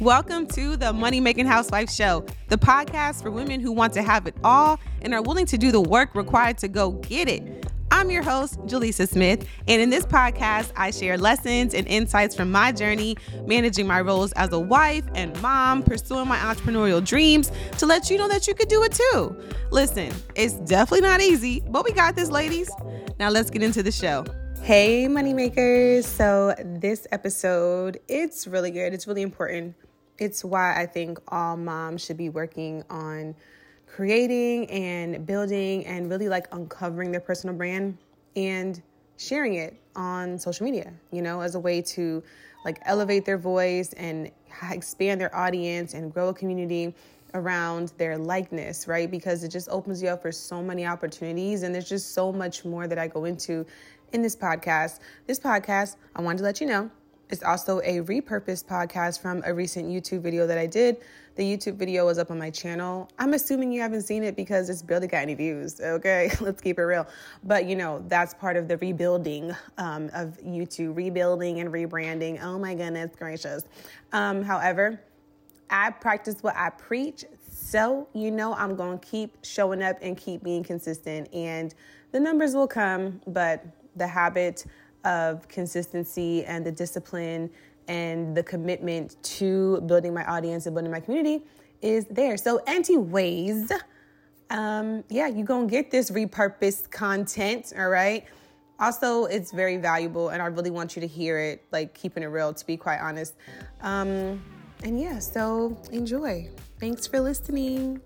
Welcome to the Money Making Housewife Show, the podcast for women who want to have it all and are willing to do the work required to go get it. I'm your host, Jelisa Smith, and in this podcast, I share lessons and insights from my journey managing my roles as a wife and mom, pursuing my entrepreneurial dreams to let you know that you could do it too. Listen, it's definitely not easy, but we got this, ladies. Now let's get into the show. Hey, moneymakers. So, this episode, it's really good. It's really important it's why I think all moms should be working on creating and building and really like uncovering their personal brand and sharing it on social media, you know, as a way to like elevate their voice and expand their audience and grow a community around their likeness, right? Because it just opens you up for so many opportunities. And there's just so much more that I go into in this podcast. This podcast, I wanted to let you know, it's also a repurposed podcast from a recent YouTube video that I did. The YouTube video was up on my channel. I'm assuming you haven't seen it because it's barely got any views. Okay, let's keep it real. But you know, that's part of the rebuilding um, of YouTube, rebuilding and rebranding. Oh my goodness gracious. Um, however, I practice what I preach. So, you know, I'm going to keep showing up and keep being consistent, and the numbers will come, but the habit of consistency and the discipline and the commitment to building my audience and building my community is there. So, anyways, um, yeah, you're gonna get this repurposed content, all right? Also, it's very valuable, and I really want you to hear it, like keeping it real, to be quite honest. Um, and yeah, so enjoy. Thanks for listening.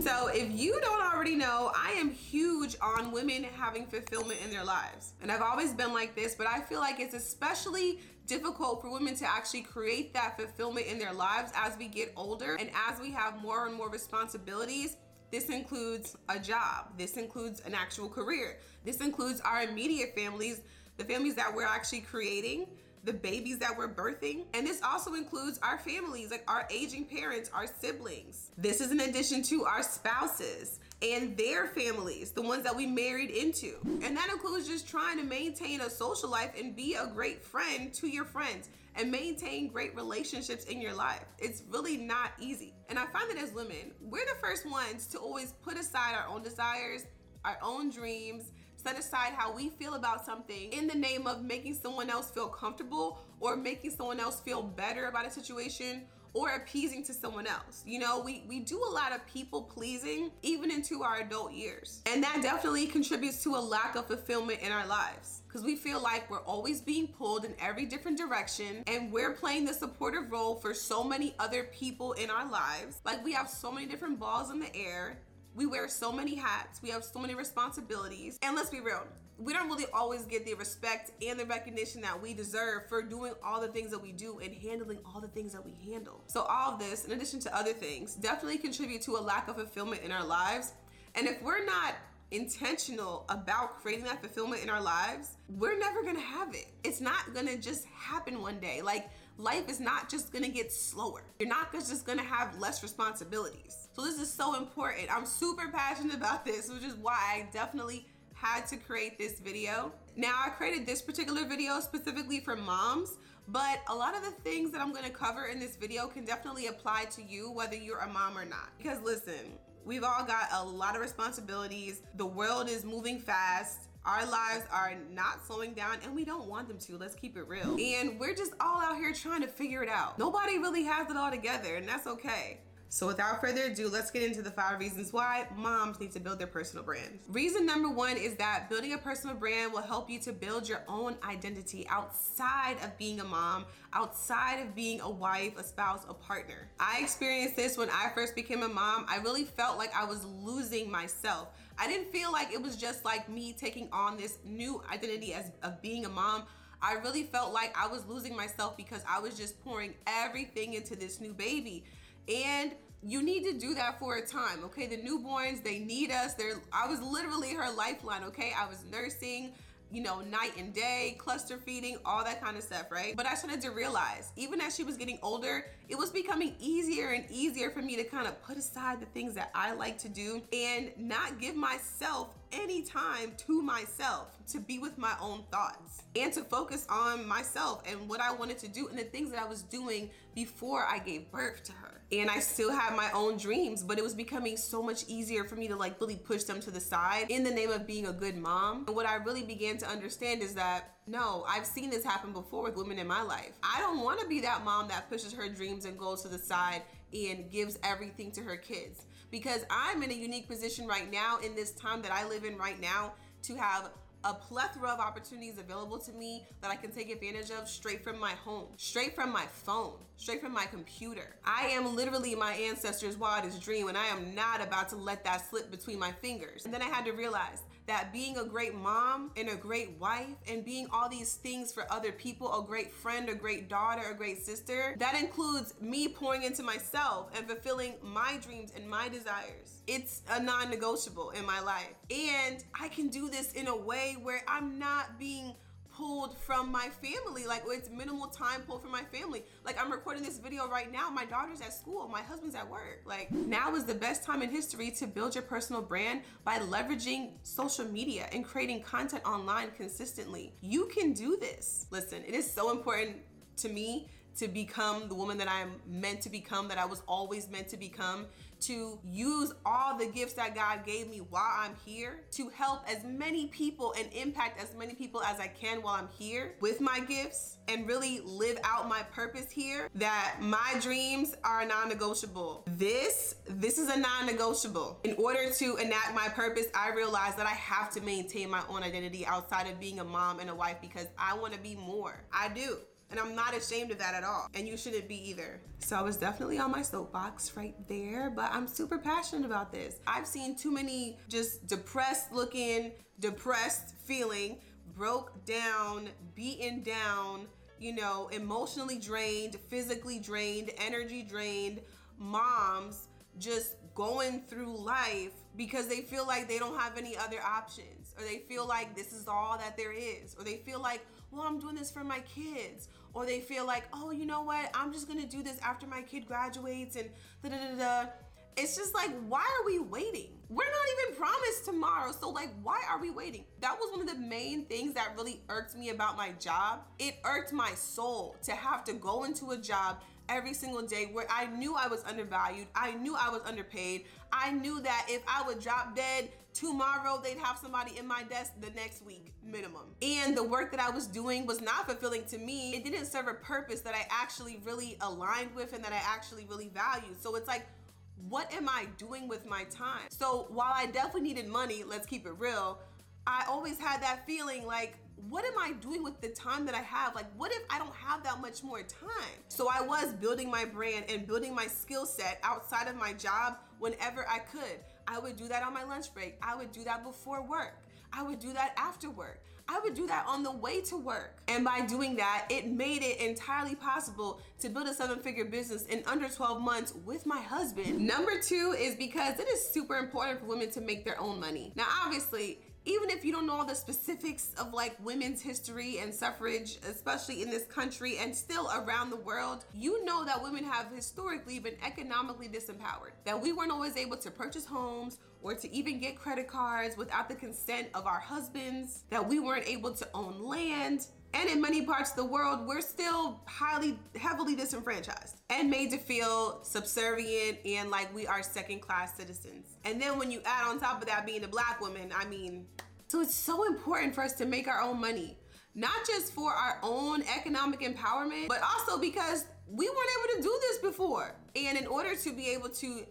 So, if you don't already know, I am huge on women having fulfillment in their lives. And I've always been like this, but I feel like it's especially difficult for women to actually create that fulfillment in their lives as we get older and as we have more and more responsibilities. This includes a job, this includes an actual career, this includes our immediate families, the families that we're actually creating the babies that we're birthing. And this also includes our families, like our aging parents, our siblings. This is in addition to our spouses and their families, the ones that we married into. And that includes just trying to maintain a social life and be a great friend to your friends and maintain great relationships in your life. It's really not easy. And I find that as women, we're the first ones to always put aside our own desires, our own dreams, set aside how we feel about something in the name of making someone else feel comfortable or making someone else feel better about a situation or appeasing to someone else. You know, we, we do a lot of people pleasing even into our adult years. And that definitely contributes to a lack of fulfillment in our lives because we feel like we're always being pulled in every different direction and we're playing the supportive role for so many other people in our lives. Like we have so many different balls in the air we wear so many hats, we have so many responsibilities. And let's be real, we don't really always get the respect and the recognition that we deserve for doing all the things that we do and handling all the things that we handle. So, all of this, in addition to other things, definitely contribute to a lack of fulfillment in our lives. And if we're not intentional about creating that fulfillment in our lives, we're never gonna have it. It's not gonna just happen one day. Like, life is not just gonna get slower. You're not just gonna have less responsibilities. So this is so important. I'm super passionate about this, which is why I definitely had to create this video. Now I created this particular video specifically for moms, but a lot of the things that I'm gonna cover in this video can definitely apply to you whether you're a mom or not. Because listen, we've all got a lot of responsibilities. The world is moving fast our lives are not slowing down and we don't want them to. Let's keep it real. And we're just all out here trying to figure it out. Nobody really has it all together, and that's okay. So, without further ado, let's get into the five reasons why moms need to build their personal brand. Reason number one is that building a personal brand will help you to build your own identity outside of being a mom, outside of being a wife, a spouse, a partner. I experienced this when I first became a mom. I really felt like I was losing myself. I didn't feel like it was just like me taking on this new identity as of being a mom. I really felt like I was losing myself because I was just pouring everything into this new baby. And you need to do that for a time, okay? The newborns, they need us. They're I was literally her lifeline, okay? I was nursing, you know, night and day, cluster feeding, all that kind of stuff, right? But I started to realize, even as she was getting older, it was becoming easier and easier for me to kind of put aside the things that I like to do and not give myself any time to myself to be with my own thoughts and to focus on myself and what I wanted to do and the things that I was doing before I gave birth to her. And I still had my own dreams, but it was becoming so much easier for me to like really push them to the side in the name of being a good mom. And what I really began to understand is that no, I've seen this happen before with women in my life. I don't want to be that mom that pushes her dreams and goals to the side and gives everything to her kids because I'm in a unique position right now in this time that I live in right now to have a plethora of opportunities available to me that I can take advantage of straight from my home, straight from my phone, straight from my computer. I am literally my ancestors' wildest dream, and I am not about to let that slip between my fingers. And then I had to realize that being a great mom and a great wife and being all these things for other people, a great friend, a great daughter, a great sister, that includes me pouring into myself and fulfilling my dreams and my desires. It's a non negotiable in my life. And I can do this in a way where I'm not being pulled from my family. Like it's minimal time pulled from my family. Like I'm recording this video right now. My daughter's at school, my husband's at work. Like now is the best time in history to build your personal brand by leveraging social media and creating content online consistently. You can do this. Listen, it is so important to me to become the woman that I'm meant to become, that I was always meant to become, to use all the gifts that God gave me while I'm here to help as many people and impact as many people as I can while I'm here with my gifts and really live out my purpose here that my dreams are non-negotiable. This this is a non-negotiable. In order to enact my purpose, I realize that I have to maintain my own identity outside of being a mom and a wife because I want to be more. I do. And I'm not ashamed of that at all. And you shouldn't be either. So I was definitely on my soapbox right there, but I'm super passionate about this. I've seen too many just depressed looking, depressed feeling, broke down, beaten down, you know, emotionally drained, physically drained, energy drained moms just going through life because they feel like they don't have any other options or they feel like this is all that there is or they feel like well, I'm doing this for my kids. Or they feel like, oh, you know what? I'm just gonna do this after my kid graduates and da da da da. It's just like, why are we waiting? We're not even promised tomorrow. So, like, why are we waiting? That was one of the main things that really irked me about my job. It irked my soul to have to go into a job every single day where I knew I was undervalued. I knew I was underpaid. I knew that if I would drop dead tomorrow, they'd have somebody in my desk the next week, minimum. And the work that I was doing was not fulfilling to me. It didn't serve a purpose that I actually really aligned with and that I actually really valued. So it's like, what am I doing with my time? So while I definitely needed money, let's keep it real, I always had that feeling like, what am I doing with the time that I have? Like, what if I don't have that much more time? So I was building my brand and building my skill set outside of my job whenever I could. I would do that on my lunch break. I would do that before work. I would do that after work. I would do that on the way to work. And by doing that, it made it entirely possible to build a seven figure business in under 12 months with my husband. Number two is because it is super important for women to make their own money. Now, obviously, even if you don't know all the specifics of like women's history and suffrage, especially in this country and still around the world, you know that women have historically been economically disempowered. That we weren't always able to purchase homes or to even get credit cards without the consent of our husbands, that we weren't able to own land, and in many parts of the world, we're still highly, heavily disenfranchised and made to feel subservient and like we are second class citizens. And then when you add on top of that being a black woman, I mean, so it's so important for us to make our own money, not just for our own economic empowerment, but also because we weren't able to do this before. And in order to be able to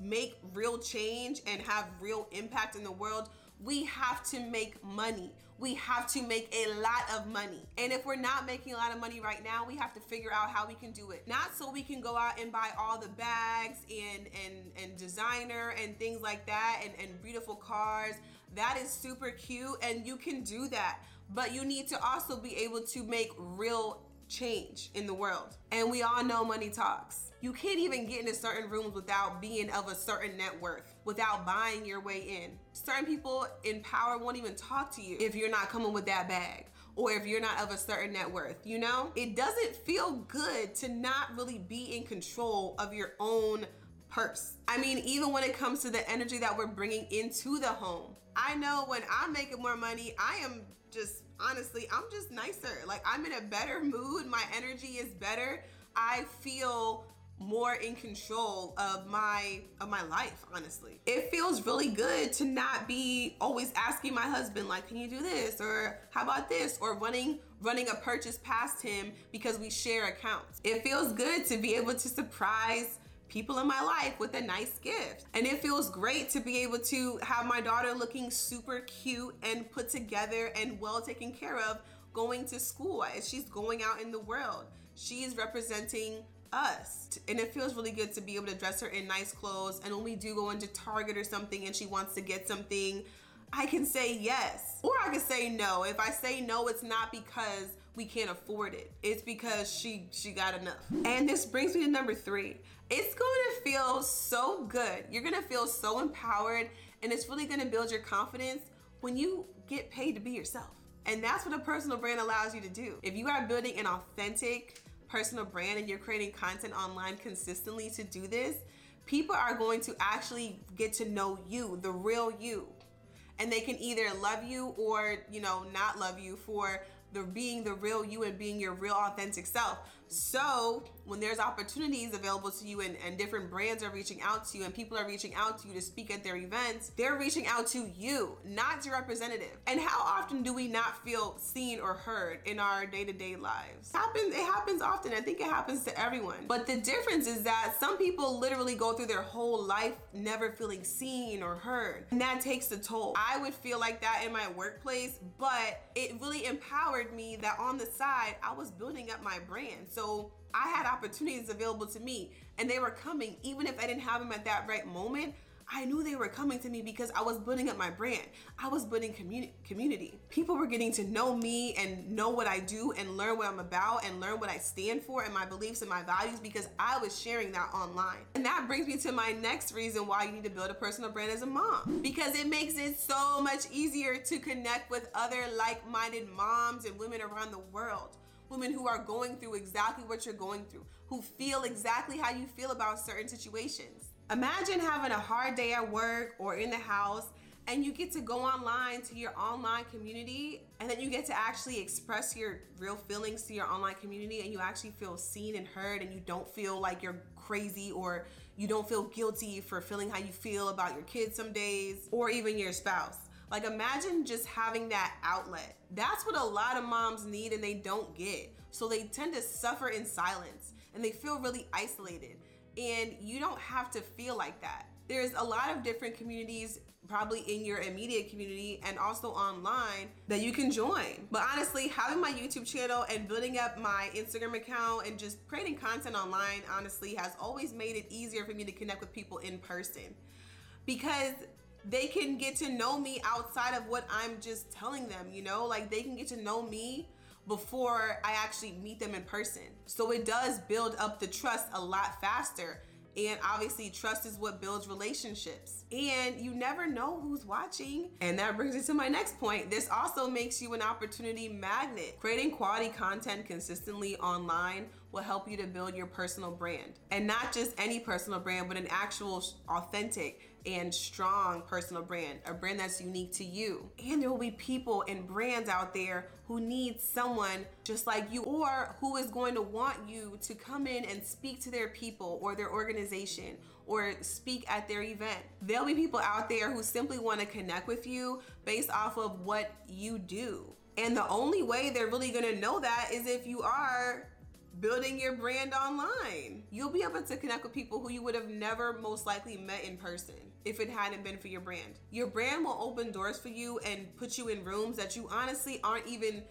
make real change and have real impact in the world, we have to make money. We have to make a lot of money. And if we're not making a lot of money right now, we have to figure out how we can do it. Not so we can go out and buy all the bags and and and designer and things like that and, and beautiful cars. That is super cute and you can do that. But you need to also be able to make real change in the world. And we all know money talks. You can't even get into certain rooms without being of a certain net worth, without buying your way in. Certain people in power won't even talk to you if you're not coming with that bag or if you're not of a certain net worth, you know? It doesn't feel good to not really be in control of your own purse. I mean, even when it comes to the energy that we're bringing into the home. I know when I'm making more money, I am just honestly, I'm just nicer. Like I'm in a better mood. My energy is better. I feel more in control of my of my life honestly it feels really good to not be always asking my husband like can you do this or how about this or running running a purchase past him because we share accounts it feels good to be able to surprise people in my life with a nice gift. And it feels great to be able to have my daughter looking super cute and put together and well taken care of going to school as she's going out in the world. She is representing us. And it feels really good to be able to dress her in nice clothes. And when we do go into Target or something and she wants to get something, I can say yes. Or I can say no. If I say no, it's not because we can't afford it. It's because she she got enough. And this brings me to number 3. It's going to feel so good. You're going to feel so empowered and it's really going to build your confidence when you get paid to be yourself. And that's what a personal brand allows you to do. If you are building an authentic personal brand and you're creating content online consistently to do this, people are going to actually get to know you, the real you. And they can either love you or, you know, not love you for the being the real you and being your real authentic self. So when there's opportunities available to you and, and different brands are reaching out to you and people are reaching out to you to speak at their events, they're reaching out to you, not your representative. And how often do we not feel seen or heard in our day-to-day lives? It happens, it happens often. I think it happens to everyone. But the difference is that some people literally go through their whole life never feeling seen or heard. And that takes a toll. I would feel like that in my workplace, but it really empowered me that on the side, I was building up my brand. So so I had opportunities available to me and they were coming, even if I didn't have them at that right moment. I knew they were coming to me because I was building up my brand. I was building communi- community. People were getting to know me and know what I do and learn what I'm about and learn what I stand for and my beliefs and my values because I was sharing that online. And that brings me to my next reason why you need to build a personal brand as a mom because it makes it so much easier to connect with other like minded moms and women around the world women who are going through exactly what you're going through, who feel exactly how you feel about certain situations. Imagine having a hard day at work or in the house and you get to go online to your online community and then you get to actually express your real feelings to your online community and you actually feel seen and heard and you don't feel like you're crazy or you don't feel guilty for feeling how you feel about your kids some days or even your spouse. Like imagine just having that outlet. That's what a lot of moms need and they don't get. So they tend to suffer in silence and they feel really isolated. And you don't have to feel like that. There's a lot of different communities, probably in your immediate community and also online, that you can join. But honestly, having my YouTube channel and building up my Instagram account and just creating content online, honestly, has always made it easier for me to connect with people in person. Because they can get to know me outside of what I'm just telling them, you know? Like they can get to know me before I actually meet them in person. So it does build up the trust a lot faster and obviously, trust is what builds relationships. And you never know who's watching. And that brings me to my next point. This also makes you an opportunity magnet. Creating quality content consistently online will help you to build your personal brand. And not just any personal brand, but an actual authentic and strong personal brand, a brand that's unique to you. And there will be people and brands out there who need someone just like you or who is going to want you to come in and speak to their people or their organization or speak at their event. There'll be people out there who simply want to connect with you based off of what you do. And the only way they're really going to know that is if you are building your brand online. You'll be able to connect with people who you would have never most likely met in person if it hadn't been for your brand. Your brand will open doors for you and put you in rooms that you honestly aren't even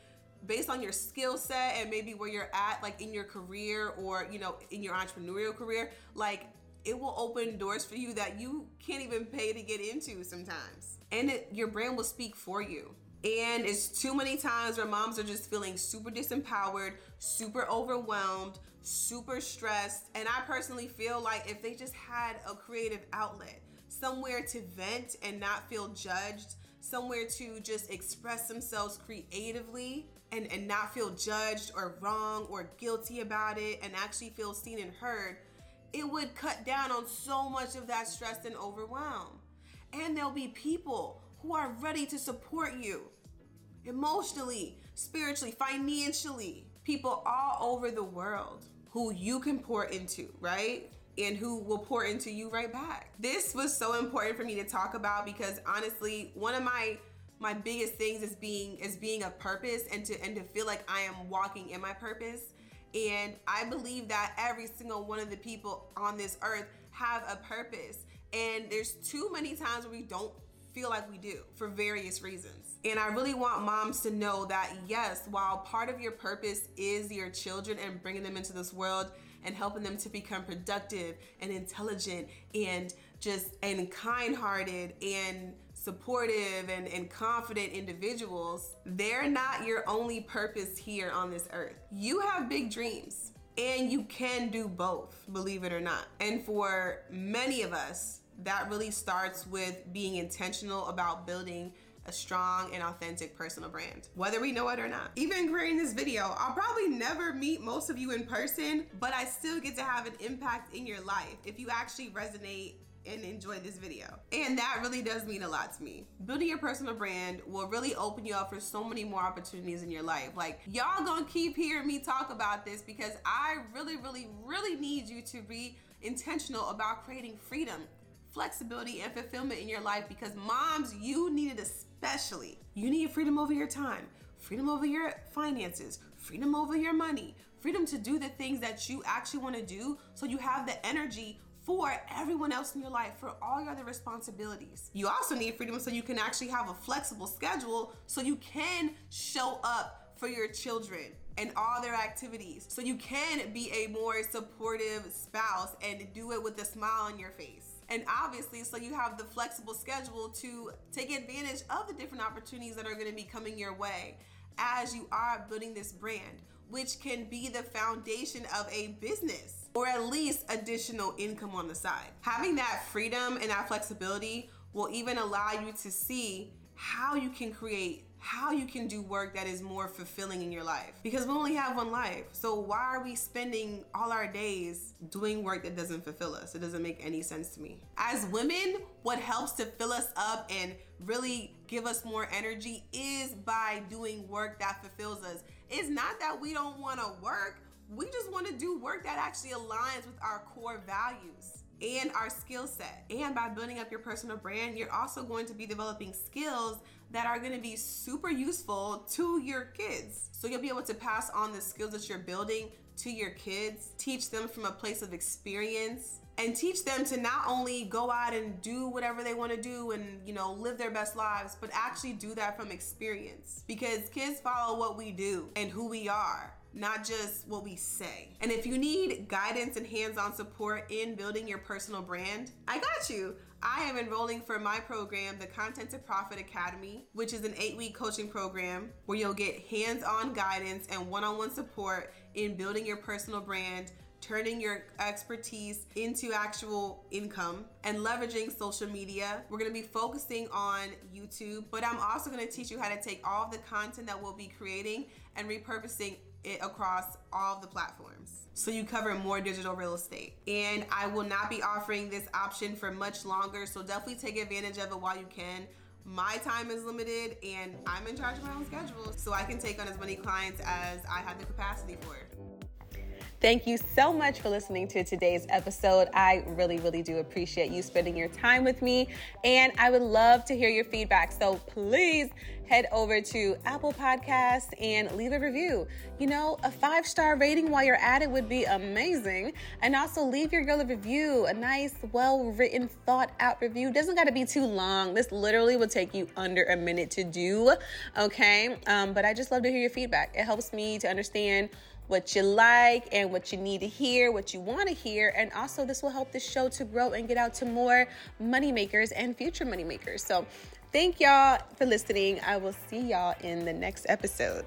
based on your skill set and maybe where you're at like in your career or you know in your entrepreneurial career like it will open doors for you that you can't even pay to get into sometimes and it, your brand will speak for you and it's too many times where moms are just feeling super disempowered, super overwhelmed, super stressed. And I personally feel like if they just had a creative outlet, somewhere to vent and not feel judged, somewhere to just express themselves creatively and, and not feel judged or wrong or guilty about it and actually feel seen and heard, it would cut down on so much of that stress and overwhelm. And there'll be people who are ready to support you emotionally, spiritually, financially. People all over the world who you can pour into, right? And who will pour into you right back. This was so important for me to talk about because honestly, one of my my biggest things is being is being a purpose and to and to feel like I am walking in my purpose. And I believe that every single one of the people on this earth have a purpose. And there's too many times where we don't feel like we do for various reasons. And I really want moms to know that yes, while part of your purpose is your children and bringing them into this world and helping them to become productive and intelligent and just and kind-hearted and supportive and, and confident individuals, they're not your only purpose here on this earth. You have big dreams. And you can do both, believe it or not. And for many of us, that really starts with being intentional about building a strong and authentic personal brand, whether we know it or not. Even creating this video, I'll probably never meet most of you in person, but I still get to have an impact in your life if you actually resonate and enjoy this video. And that really does mean a lot to me. Building your personal brand will really open you up for so many more opportunities in your life. Like, y'all gonna keep hearing me talk about this because I really, really, really need you to be intentional about creating freedom flexibility and fulfillment in your life because moms, you need it especially. You need freedom over your time, freedom over your finances, freedom over your money, freedom to do the things that you actually want to do so you have the energy for everyone else in your life, for all your other responsibilities. You also need freedom so you can actually have a flexible schedule so you can show up for your children and all their activities. So you can be a more supportive spouse and do it with a smile on your face. And obviously, so you have the flexible schedule to take advantage of the different opportunities that are going to be coming your way as you are building this brand, which can be the foundation of a business or at least additional income on the side. Having that freedom and that flexibility will even allow you to see how you can create how you can do work that is more fulfilling in your life. Because we only have one life. So why are we spending all our days doing work that doesn't fulfill us? It doesn't make any sense to me. As women what helps to fill us up and really give us more energy is by doing work that fulfills us. It's not that we don't want to work. We just want to do work that actually aligns with our core values and our skill set. And by building up your personal brand, you're also going to be developing skills that are going to be super useful to your kids. So you'll be able to pass on the skills that you're building to your kids, teach them from a place of experience, and teach them to not only go out and do whatever they want to do and, you know, live their best lives, but actually do that from experience. Because kids follow what we do and who we are not just what we say. And if you need guidance and hands on support in building your personal brand, I got you. I am enrolling for my program, the Content to Profit Academy, which is an eight week coaching program where you'll get hands on guidance and one on one support in building your personal brand turning your expertise into actual income and leveraging social media. We're gonna be focusing on YouTube, but I'm also gonna teach you how to take all the content that we'll be creating and repurposing it across all the platforms. So you cover more digital real estate. And I will not be offering this option for much longer, so definitely take advantage of it while you can. My time is limited and I'm in charge of my own schedule, so I can take on as many clients as I have the capacity for. Thank you so much for listening to today's episode. I really, really do appreciate you spending your time with me, and I would love to hear your feedback. So please head over to Apple Podcasts and leave a review. You know, a five star rating while you're at it would be amazing. And also leave your girl a review, a nice, well written, thought out review. Doesn't got to be too long. This literally will take you under a minute to do. Okay. Um, but I just love to hear your feedback. It helps me to understand what you like and what you need to hear, what you want to hear. And also, this will help the show to grow and get out to more moneymakers and future moneymakers. So, thank y'all for listening. I will see y'all in the next episode.